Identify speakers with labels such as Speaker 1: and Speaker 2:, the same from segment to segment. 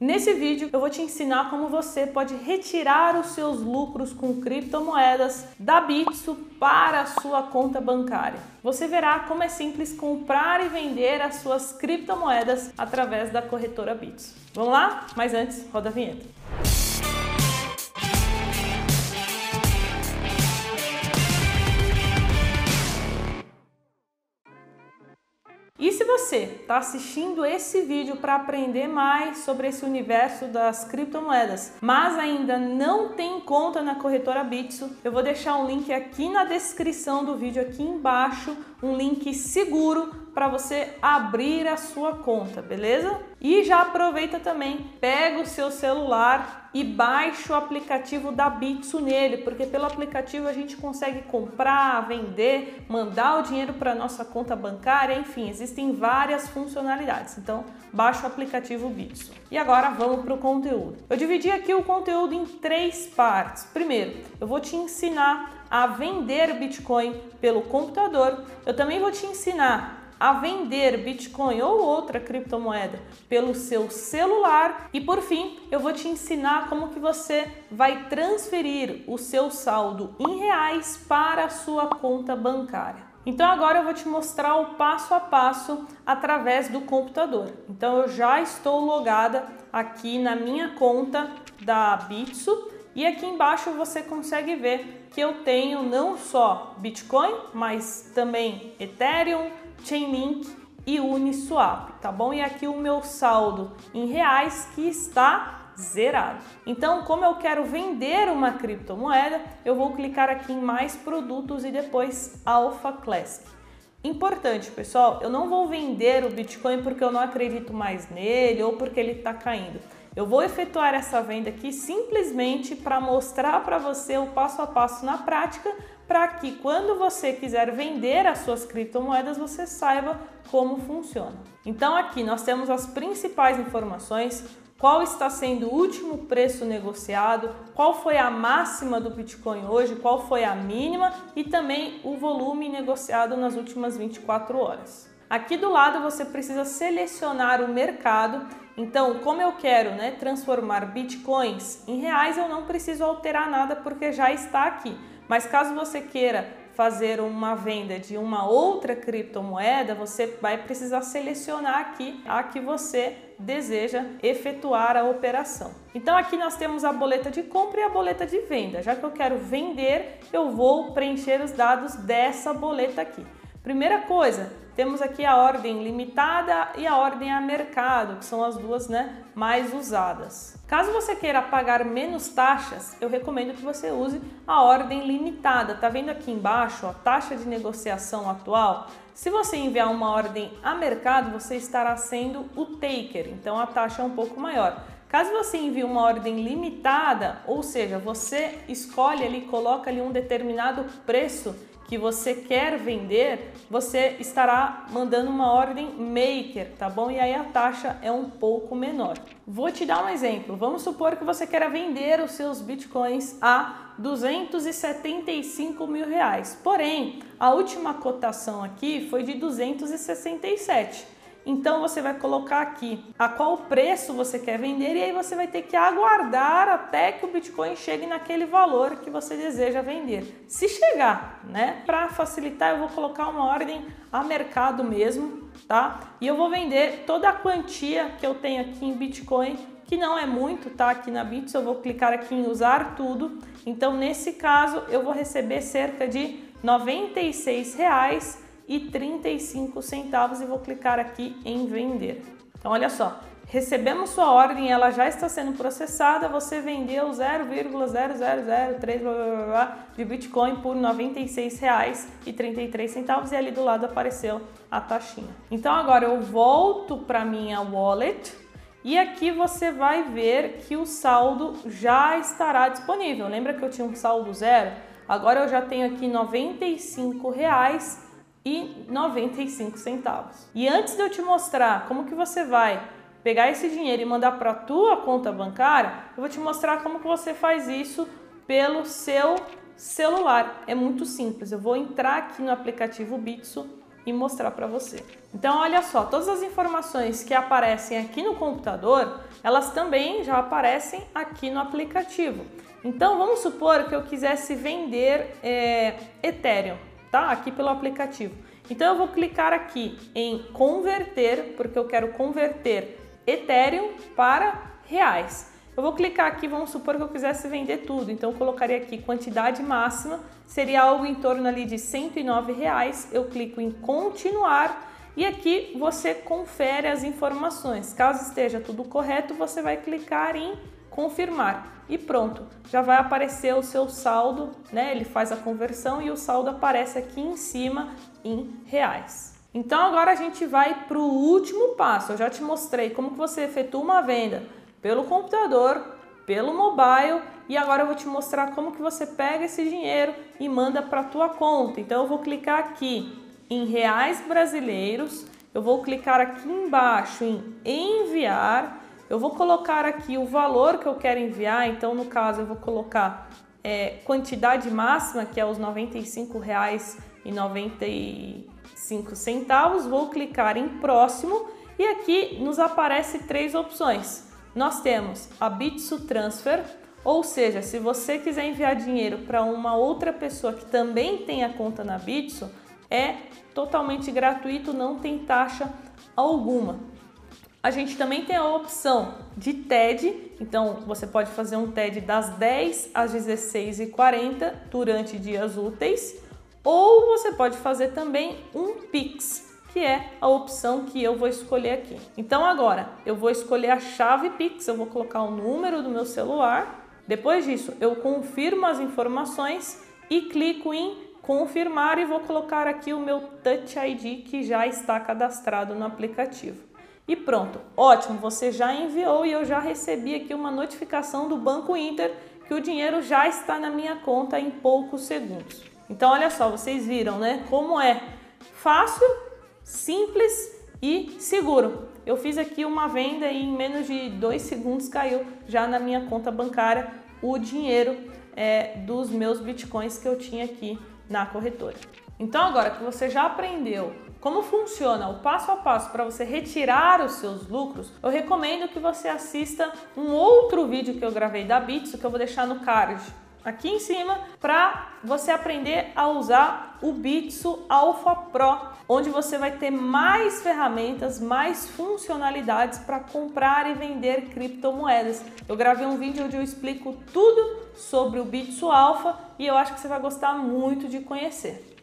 Speaker 1: Nesse vídeo eu vou te ensinar como você pode retirar os seus lucros com criptomoedas da Bitso para a sua conta bancária. Você verá como é simples comprar e vender as suas criptomoedas através da corretora Bitso. Vamos lá? Mas antes, roda a vinheta. Você está assistindo esse vídeo para aprender mais sobre esse universo das criptomoedas, mas ainda não tem conta na corretora Bitso, eu vou deixar um link aqui na descrição do vídeo aqui embaixo, um link seguro para você abrir a sua conta, beleza? E já aproveita também, pega o seu celular e baixa o aplicativo da Bitso nele, porque pelo aplicativo a gente consegue comprar, vender, mandar o dinheiro para nossa conta bancária, enfim, existem várias funcionalidades. Então, baixa o aplicativo Bitso. E agora vamos para o conteúdo. Eu dividi aqui o conteúdo em três partes. Primeiro, eu vou te ensinar a vender Bitcoin pelo computador. Eu também vou te ensinar a vender Bitcoin ou outra criptomoeda pelo seu celular e por fim eu vou te ensinar como que você vai transferir o seu saldo em reais para a sua conta bancária. Então agora eu vou te mostrar o passo a passo através do computador. Então eu já estou logada aqui na minha conta da Bitso e aqui embaixo você consegue ver que eu tenho não só Bitcoin, mas também Ethereum, Chainlink e Uniswap, tá bom? E aqui o meu saldo em reais que está zerado. Então, como eu quero vender uma criptomoeda, eu vou clicar aqui em mais produtos e depois Alpha Classic. Importante, pessoal, eu não vou vender o Bitcoin porque eu não acredito mais nele ou porque ele está caindo. Eu vou efetuar essa venda aqui simplesmente para mostrar para você o passo a passo na prática para que quando você quiser vender as suas criptomoedas você saiba como funciona. Então aqui nós temos as principais informações, qual está sendo o último preço negociado, qual foi a máxima do Bitcoin hoje, qual foi a mínima e também o volume negociado nas últimas 24 horas. Aqui do lado você precisa selecionar o mercado. Então, como eu quero né, transformar bitcoins em reais, eu não preciso alterar nada porque já está aqui. Mas caso você queira fazer uma venda de uma outra criptomoeda, você vai precisar selecionar aqui a que você deseja efetuar a operação. Então aqui nós temos a boleta de compra e a boleta de venda. Já que eu quero vender, eu vou preencher os dados dessa boleta aqui. Primeira coisa, temos aqui a ordem limitada e a ordem a mercado, que são as duas né, mais usadas. Caso você queira pagar menos taxas, eu recomendo que você use a ordem limitada. Tá vendo aqui embaixo a taxa de negociação atual? Se você enviar uma ordem a mercado, você estará sendo o taker, então a taxa é um pouco maior. Caso você envie uma ordem limitada, ou seja, você escolhe ali, coloca ali um determinado preço que você quer vender, você estará mandando uma ordem maker, tá bom? E aí a taxa é um pouco menor. Vou te dar um exemplo. Vamos supor que você queira vender os seus bitcoins a 275 mil reais. Porém, a última cotação aqui foi de 267. Então você vai colocar aqui a qual preço você quer vender e aí você vai ter que aguardar até que o Bitcoin chegue naquele valor que você deseja vender. Se chegar, né? Para facilitar, eu vou colocar uma ordem a mercado mesmo, tá? E eu vou vender toda a quantia que eu tenho aqui em Bitcoin que não é muito, tá? Aqui na Bits eu vou clicar aqui em usar tudo. Então, nesse caso, eu vou receber cerca de 96 reais e 35 centavos e vou clicar aqui em vender. Então olha só, recebemos sua ordem, ela já está sendo processada, você vendeu 0,0003 de Bitcoin por R$ 96,33 e ali do lado apareceu a taxinha. Então agora eu volto para minha wallet e aqui você vai ver que o saldo já estará disponível. Lembra que eu tinha um saldo zero? Agora eu já tenho aqui 95 reais e 95 centavos. E antes de eu te mostrar como que você vai pegar esse dinheiro e mandar para tua conta bancária, eu vou te mostrar como que você faz isso pelo seu celular. É muito simples. Eu vou entrar aqui no aplicativo Bitso e mostrar para você. Então, olha só, todas as informações que aparecem aqui no computador, elas também já aparecem aqui no aplicativo. Então, vamos supor que eu quisesse vender é, Ethereum, tá? Aqui pelo aplicativo. Então, eu vou clicar aqui em converter, porque eu quero converter Ethereum para reais. Eu vou clicar aqui, vamos supor que eu quisesse vender tudo, então eu colocaria aqui quantidade máxima, seria algo em torno ali de 109 reais. Eu clico em continuar e aqui você confere as informações. Caso esteja tudo correto, você vai clicar em confirmar e pronto, já vai aparecer o seu saldo, né? Ele faz a conversão e o saldo aparece aqui em cima em reais. Então agora a gente vai para o último passo. Eu já te mostrei como que você efetua uma venda pelo computador, pelo mobile e agora eu vou te mostrar como que você pega esse dinheiro e manda para a tua conta. Então eu vou clicar aqui em reais brasileiros, eu vou clicar aqui embaixo em enviar, eu vou colocar aqui o valor que eu quero enviar, então no caso eu vou colocar é, quantidade máxima que é os R$ 95,95 centavos, vou clicar em próximo e aqui nos aparece três opções nós temos a Bitsu Transfer, ou seja, se você quiser enviar dinheiro para uma outra pessoa que também tem a conta na Bitso, é totalmente gratuito, não tem taxa alguma. A gente também tem a opção de TED, então você pode fazer um TED das 10 às 16h40 durante dias úteis, ou você pode fazer também um Pix que é a opção que eu vou escolher aqui. Então agora eu vou escolher a chave Pix, eu vou colocar o número do meu celular. Depois disso, eu confirmo as informações e clico em confirmar e vou colocar aqui o meu Touch ID que já está cadastrado no aplicativo. E pronto, ótimo, você já enviou e eu já recebi aqui uma notificação do Banco Inter que o dinheiro já está na minha conta em poucos segundos. Então olha só, vocês viram, né? Como é fácil simples e seguro. Eu fiz aqui uma venda e em menos de dois segundos caiu já na minha conta bancária o dinheiro é, dos meus bitcoins que eu tinha aqui na corretora. Então agora que você já aprendeu como funciona o passo a passo para você retirar os seus lucros, eu recomendo que você assista um outro vídeo que eu gravei da Bitso que eu vou deixar no card aqui em cima para você aprender a usar o Bitso Alpha Pro, onde você vai ter mais ferramentas, mais funcionalidades para comprar e vender criptomoedas. Eu gravei um vídeo onde eu explico tudo sobre o Bitso Alpha e eu acho que você vai gostar muito de conhecer.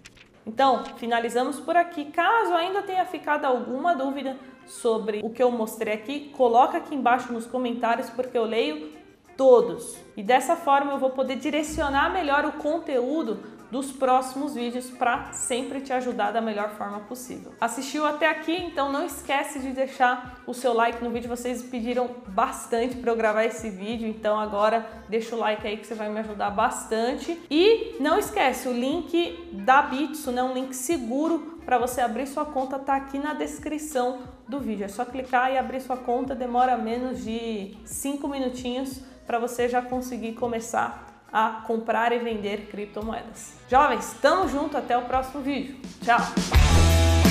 Speaker 1: Então, finalizamos por aqui. Caso ainda tenha ficado alguma dúvida sobre o que eu mostrei aqui, coloca aqui embaixo nos comentários porque eu leio todos. E dessa forma eu vou poder direcionar melhor o conteúdo dos próximos vídeos para sempre te ajudar da melhor forma possível. Assistiu até aqui? Então não esquece de deixar o seu like no vídeo. Vocês pediram bastante para eu gravar esse vídeo, então agora deixa o like aí que você vai me ajudar bastante. E não esquece, o link da Bitso, né, um link seguro para você abrir sua conta tá aqui na descrição do vídeo. É só clicar e abrir sua conta, demora menos de 5 minutinhos para você já conseguir começar a comprar e vender criptomoedas. Jovens, tamo junto, até o próximo vídeo. Tchau!